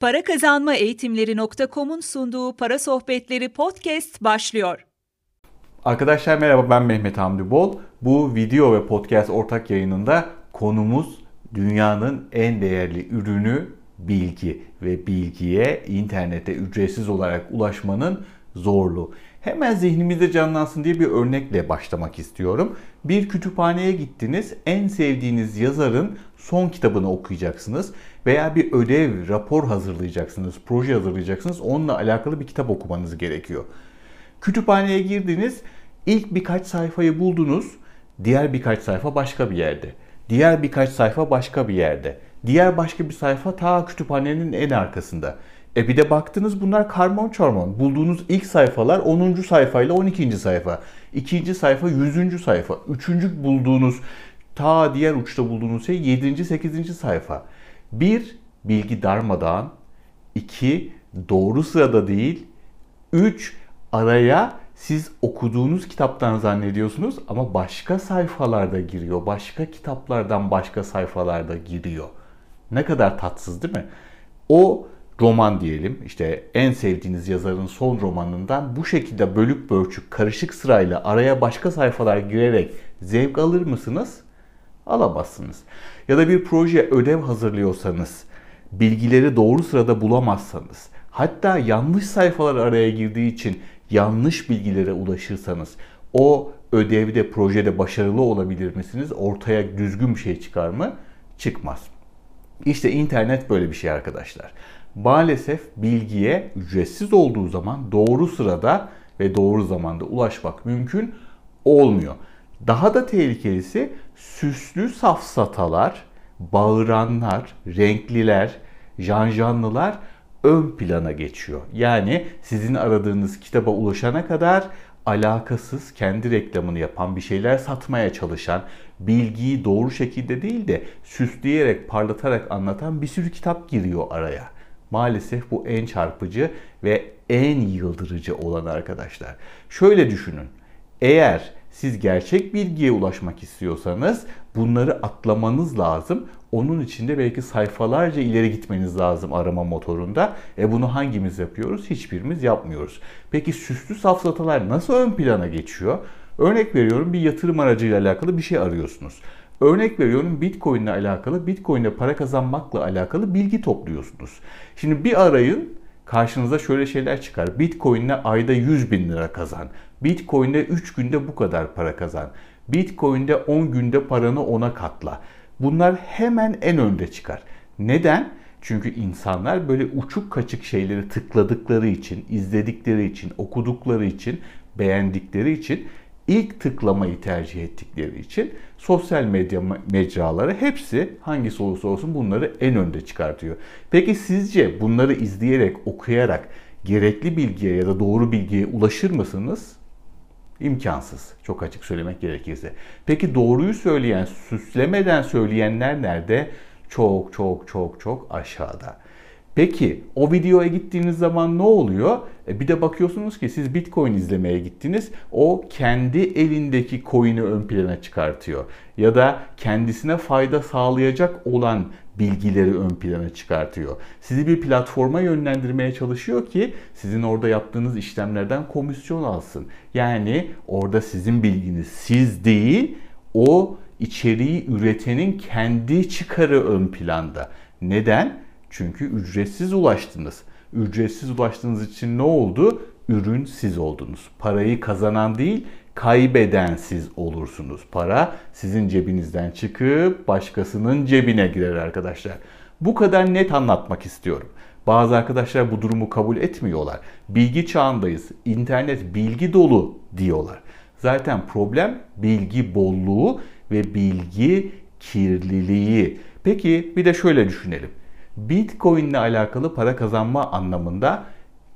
Para Kazanma Eğitimleri.com'un sunduğu Para Sohbetleri podcast başlıyor. Arkadaşlar merhaba ben Mehmet Hamdi Bol. Bu video ve podcast ortak yayınında konumuz dünyanın en değerli ürünü bilgi ve bilgiye internete ücretsiz olarak ulaşmanın zorluğu. Hemen zihnimizde canlansın diye bir örnekle başlamak istiyorum. Bir kütüphaneye gittiniz, en sevdiğiniz yazarın son kitabını okuyacaksınız veya bir ödev, rapor hazırlayacaksınız, proje hazırlayacaksınız. Onunla alakalı bir kitap okumanız gerekiyor. Kütüphaneye girdiniz, ilk birkaç sayfayı buldunuz, diğer birkaç sayfa başka bir yerde. Diğer birkaç sayfa başka bir yerde. Diğer başka bir sayfa ta kütüphanenin en arkasında. E bir de baktınız bunlar karmon çormon. Bulduğunuz ilk sayfalar 10. sayfayla 12. sayfa. ikinci sayfa 100. sayfa. Üçüncü bulduğunuz ta diğer uçta bulduğunuz şey 7. 8. sayfa. Bir, bilgi darmadağın. iki doğru sırada değil. Üç, araya siz okuduğunuz kitaptan zannediyorsunuz ama başka sayfalarda giriyor. Başka kitaplardan başka sayfalarda giriyor. Ne kadar tatsız değil mi? O roman diyelim işte en sevdiğiniz yazarın son romanından bu şekilde bölük bölçük karışık sırayla araya başka sayfalar girerek zevk alır mısınız? Alamazsınız. Ya da bir proje ödev hazırlıyorsanız bilgileri doğru sırada bulamazsanız hatta yanlış sayfalar araya girdiği için yanlış bilgilere ulaşırsanız o ödevde, projede başarılı olabilir misiniz? Ortaya düzgün bir şey çıkar mı? Çıkmaz. İşte internet böyle bir şey arkadaşlar. Maalesef bilgiye ücretsiz olduğu zaman doğru sırada ve doğru zamanda ulaşmak mümkün olmuyor. Daha da tehlikelisi süslü safsatalar, bağıranlar, renkliler, janjanlılar ön plana geçiyor. Yani sizin aradığınız kitaba ulaşana kadar alakasız kendi reklamını yapan bir şeyler satmaya çalışan, bilgiyi doğru şekilde değil de süsleyerek, parlatarak anlatan bir sürü kitap giriyor araya. Maalesef bu en çarpıcı ve en yıldırıcı olan arkadaşlar. Şöyle düşünün. Eğer siz gerçek bilgiye ulaşmak istiyorsanız bunları atlamanız lazım. Onun için de belki sayfalarca ileri gitmeniz lazım arama motorunda. E bunu hangimiz yapıyoruz? Hiçbirimiz yapmıyoruz. Peki süslü safsatalar nasıl ön plana geçiyor? Örnek veriyorum bir yatırım aracıyla alakalı bir şey arıyorsunuz. Örnek veriyorum Bitcoin ile alakalı, Bitcoin ile para kazanmakla alakalı bilgi topluyorsunuz. Şimdi bir arayın karşınıza şöyle şeyler çıkar. Bitcoin ile ayda 100 bin lira kazan. Bitcoin'de 3 günde bu kadar para kazan. Bitcoin'de 10 günde paranı ona katla. Bunlar hemen en önde çıkar. Neden? Çünkü insanlar böyle uçuk kaçık şeyleri tıkladıkları için, izledikleri için, okudukları için, beğendikleri için ilk tıklamayı tercih ettikleri için sosyal medya mecraları hepsi hangisi olursa olsun bunları en önde çıkartıyor. Peki sizce bunları izleyerek, okuyarak gerekli bilgiye ya da doğru bilgiye ulaşır mısınız? İmkansız. Çok açık söylemek gerekirse. Peki doğruyu söyleyen, süslemeden söyleyenler nerede? Çok çok çok çok aşağıda. Peki o videoya gittiğiniz zaman ne oluyor? E bir de bakıyorsunuz ki siz Bitcoin izlemeye gittiniz. O kendi elindeki coin'i ön plana çıkartıyor. Ya da kendisine fayda sağlayacak olan bilgileri ön plana çıkartıyor. Sizi bir platforma yönlendirmeye çalışıyor ki sizin orada yaptığınız işlemlerden komisyon alsın. Yani orada sizin bilginiz siz değil, o içeriği üretenin kendi çıkarı ön planda. Neden? Çünkü ücretsiz ulaştınız. Ücretsiz ulaştığınız için ne oldu? Ürün siz oldunuz. Parayı kazanan değil, kaybeden siz olursunuz. Para sizin cebinizden çıkıp başkasının cebine girer arkadaşlar. Bu kadar net anlatmak istiyorum. Bazı arkadaşlar bu durumu kabul etmiyorlar. Bilgi çağındayız. İnternet bilgi dolu diyorlar. Zaten problem bilgi bolluğu ve bilgi kirliliği. Peki bir de şöyle düşünelim. Bitcoin ile alakalı para kazanma anlamında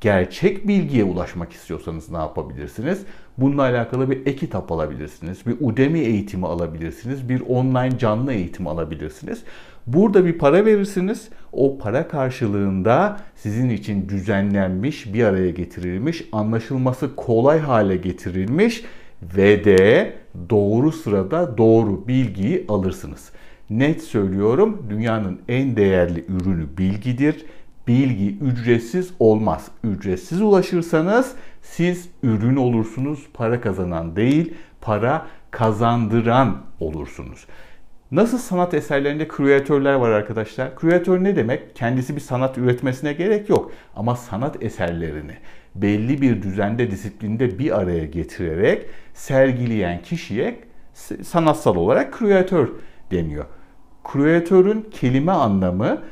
gerçek bilgiye ulaşmak istiyorsanız ne yapabilirsiniz? Bununla alakalı bir e-kitap alabilirsiniz, bir Udemy eğitimi alabilirsiniz, bir online canlı eğitim alabilirsiniz. Burada bir para verirsiniz. O para karşılığında sizin için düzenlenmiş, bir araya getirilmiş, anlaşılması kolay hale getirilmiş ve de doğru sırada doğru bilgiyi alırsınız. Net söylüyorum dünyanın en değerli ürünü bilgidir. bilgi ücretsiz olmaz. Ücretsiz ulaşırsanız siz ürün olursunuz, para kazanan değil, para kazandıran olursunuz. Nasıl sanat eserlerinde kreatörler var arkadaşlar? Kreatör ne demek? Kendisi bir sanat üretmesine gerek yok. Ama sanat eserlerini belli bir düzende, disiplinde bir araya getirerek sergileyen kişiye sanatsal olarak kreatör deniyor. Kreatörün kelime anlamı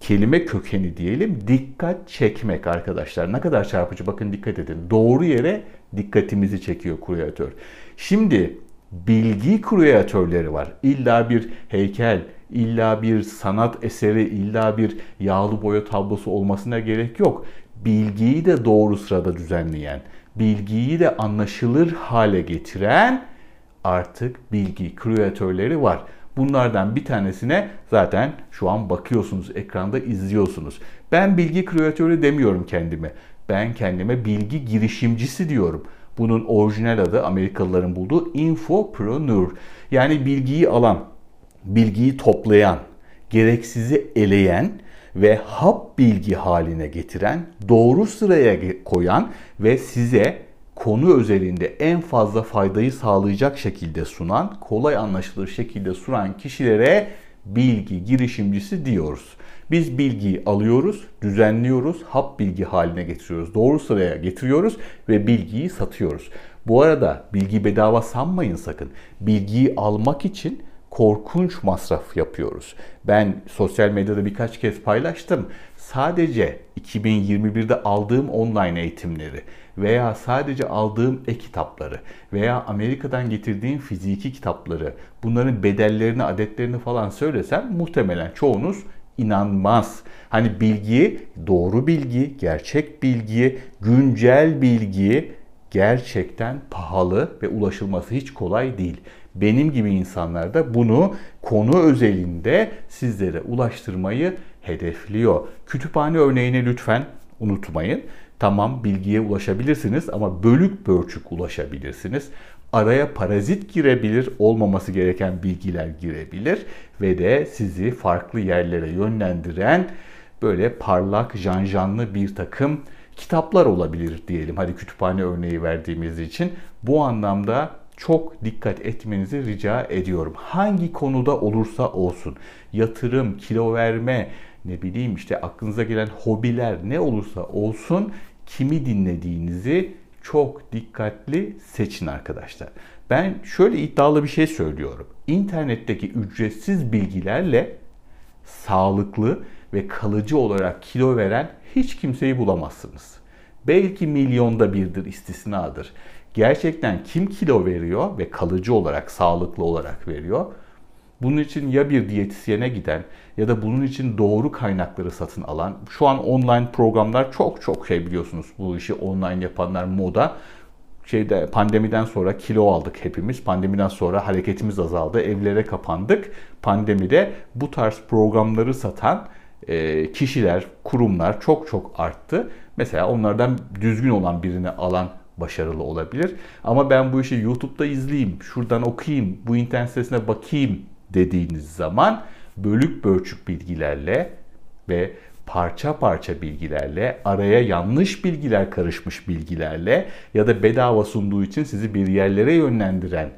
kelime kökeni diyelim dikkat çekmek arkadaşlar. Ne kadar çarpıcı bakın dikkat edin. Doğru yere dikkatimizi çekiyor kreatör. Şimdi bilgi kreatörleri var. İlla bir heykel, illa bir sanat eseri, illa bir yağlı boya tablosu olmasına gerek yok. Bilgiyi de doğru sırada düzenleyen, bilgiyi de anlaşılır hale getiren artık bilgi kreatörleri var. Bunlardan bir tanesine zaten şu an bakıyorsunuz, ekranda izliyorsunuz. Ben bilgi kreatörü demiyorum kendime. Ben kendime bilgi girişimcisi diyorum. Bunun orijinal adı Amerikalıların bulduğu infopreneur. Yani bilgiyi alan, bilgiyi toplayan, gereksizi eleyen ve hap bilgi haline getiren, doğru sıraya koyan ve size konu özelinde en fazla faydayı sağlayacak şekilde sunan, kolay anlaşılır şekilde sunan kişilere bilgi girişimcisi diyoruz. Biz bilgiyi alıyoruz, düzenliyoruz, hap bilgi haline getiriyoruz, doğru sıraya getiriyoruz ve bilgiyi satıyoruz. Bu arada bilgi bedava sanmayın sakın. Bilgiyi almak için korkunç masraf yapıyoruz. Ben sosyal medyada birkaç kez paylaştım. Sadece 2021'de aldığım online eğitimleri veya sadece aldığım e-kitapları veya Amerika'dan getirdiğim fiziki kitapları bunların bedellerini, adetlerini falan söylesem muhtemelen çoğunuz inanmaz. Hani bilgi, doğru bilgi, gerçek bilgi, güncel bilgi gerçekten pahalı ve ulaşılması hiç kolay değil. Benim gibi insanlar da bunu konu özelinde sizlere ulaştırmayı hedefliyor. Kütüphane örneğini lütfen unutmayın. Tamam bilgiye ulaşabilirsiniz ama bölük bölçük ulaşabilirsiniz. Araya parazit girebilir, olmaması gereken bilgiler girebilir ve de sizi farklı yerlere yönlendiren böyle parlak, janjanlı bir takım kitaplar olabilir diyelim. Hadi kütüphane örneği verdiğimiz için bu anlamda çok dikkat etmenizi rica ediyorum. Hangi konuda olursa olsun yatırım, kilo verme, ne bileyim işte aklınıza gelen hobiler ne olursa olsun kimi dinlediğinizi çok dikkatli seçin arkadaşlar. Ben şöyle iddialı bir şey söylüyorum. İnternetteki ücretsiz bilgilerle sağlıklı ve kalıcı olarak kilo veren hiç kimseyi bulamazsınız. Belki milyonda birdir istisnadır. Gerçekten kim kilo veriyor ve kalıcı olarak, sağlıklı olarak veriyor? Bunun için ya bir diyetisyene giden ya da bunun için doğru kaynakları satın alan, şu an online programlar çok çok şey biliyorsunuz bu işi online yapanlar moda. Şeyde pandemiden sonra kilo aldık hepimiz. Pandemiden sonra hareketimiz azaldı. Evlere kapandık. Pandemide bu tarz programları satan e, kişiler, kurumlar çok çok arttı. Mesela onlardan düzgün olan birini alan başarılı olabilir. Ama ben bu işi YouTube'da izleyeyim, şuradan okuyayım, bu internet sitesine bakayım dediğiniz zaman bölük bölçük bilgilerle ve parça parça bilgilerle, araya yanlış bilgiler karışmış bilgilerle ya da bedava sunduğu için sizi bir yerlere yönlendiren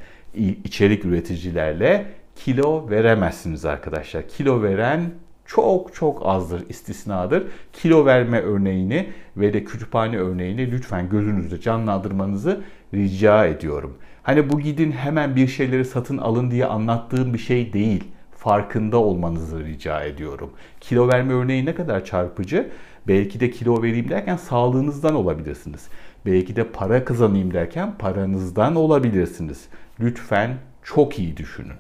içerik üreticilerle kilo veremezsiniz arkadaşlar. Kilo veren çok çok azdır, istisnadır. Kilo verme örneğini ve de kütüphane örneğini lütfen gözünüzde canlandırmanızı rica ediyorum. Hani bu gidin hemen bir şeyleri satın alın diye anlattığım bir şey değil. Farkında olmanızı rica ediyorum. Kilo verme örneği ne kadar çarpıcı. Belki de kilo vereyim derken sağlığınızdan olabilirsiniz. Belki de para kazanayım derken paranızdan olabilirsiniz. Lütfen çok iyi düşünün.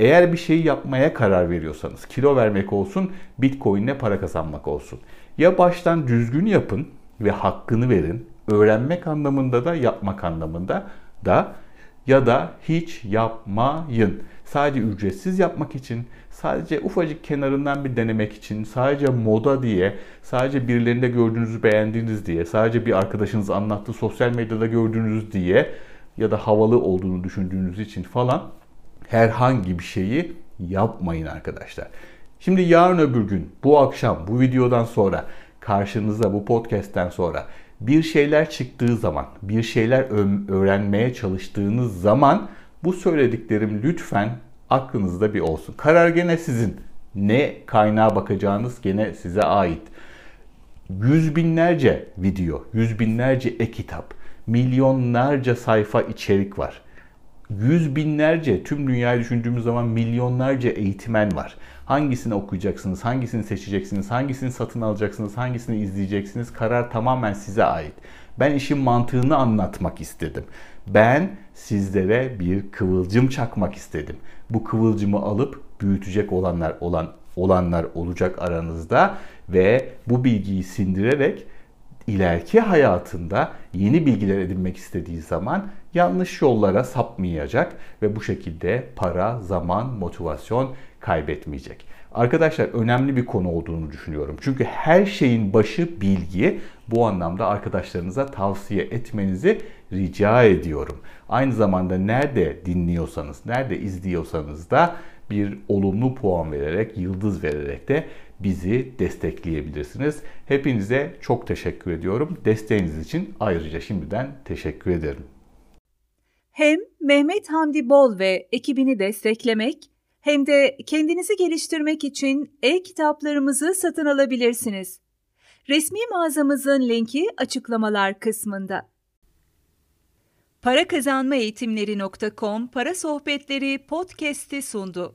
Eğer bir şey yapmaya karar veriyorsanız, kilo vermek olsun, Bitcoin'le para kazanmak olsun. Ya baştan düzgün yapın ve hakkını verin. Öğrenmek anlamında da yapmak anlamında da ya da hiç yapmayın. Sadece ücretsiz yapmak için, sadece ufacık kenarından bir denemek için, sadece moda diye, sadece birilerinde gördüğünüzü beğendiğiniz diye, sadece bir arkadaşınız anlattı sosyal medyada gördüğünüz diye ya da havalı olduğunu düşündüğünüz için falan herhangi bir şeyi yapmayın arkadaşlar. Şimdi yarın öbür gün bu akşam bu videodan sonra karşınıza bu podcast'ten sonra bir şeyler çıktığı zaman, bir şeyler öğrenmeye çalıştığınız zaman bu söylediklerim lütfen aklınızda bir olsun. Karar gene sizin. Ne kaynağa bakacağınız gene size ait. Yüz binlerce video, yüz binlerce e-kitap, milyonlarca sayfa içerik var. Yüz binlerce, tüm dünyayı düşündüğümüz zaman milyonlarca eğitmen var. Hangisini okuyacaksınız, hangisini seçeceksiniz, hangisini satın alacaksınız, hangisini izleyeceksiniz karar tamamen size ait. Ben işin mantığını anlatmak istedim. Ben sizlere bir kıvılcım çakmak istedim. Bu kıvılcımı alıp büyütecek olanlar olan olanlar olacak aranızda ve bu bilgiyi sindirerek ileriki hayatında yeni bilgiler edinmek istediği zaman yanlış yollara sapmayacak ve bu şekilde para, zaman, motivasyon kaybetmeyecek. Arkadaşlar önemli bir konu olduğunu düşünüyorum. Çünkü her şeyin başı bilgi. Bu anlamda arkadaşlarınıza tavsiye etmenizi rica ediyorum. Aynı zamanda nerede dinliyorsanız, nerede izliyorsanız da bir olumlu puan vererek, yıldız vererek de bizi destekleyebilirsiniz. Hepinize çok teşekkür ediyorum. Desteğiniz için ayrıca şimdiden teşekkür ederim. Hem Mehmet Hamdi Bol ve ekibini desteklemek hem de kendinizi geliştirmek için e-kitaplarımızı satın alabilirsiniz. Resmi mağazamızın linki açıklamalar kısmında. Para Kazanma Eğitimleri.com Para Sohbetleri podcast'i sundu.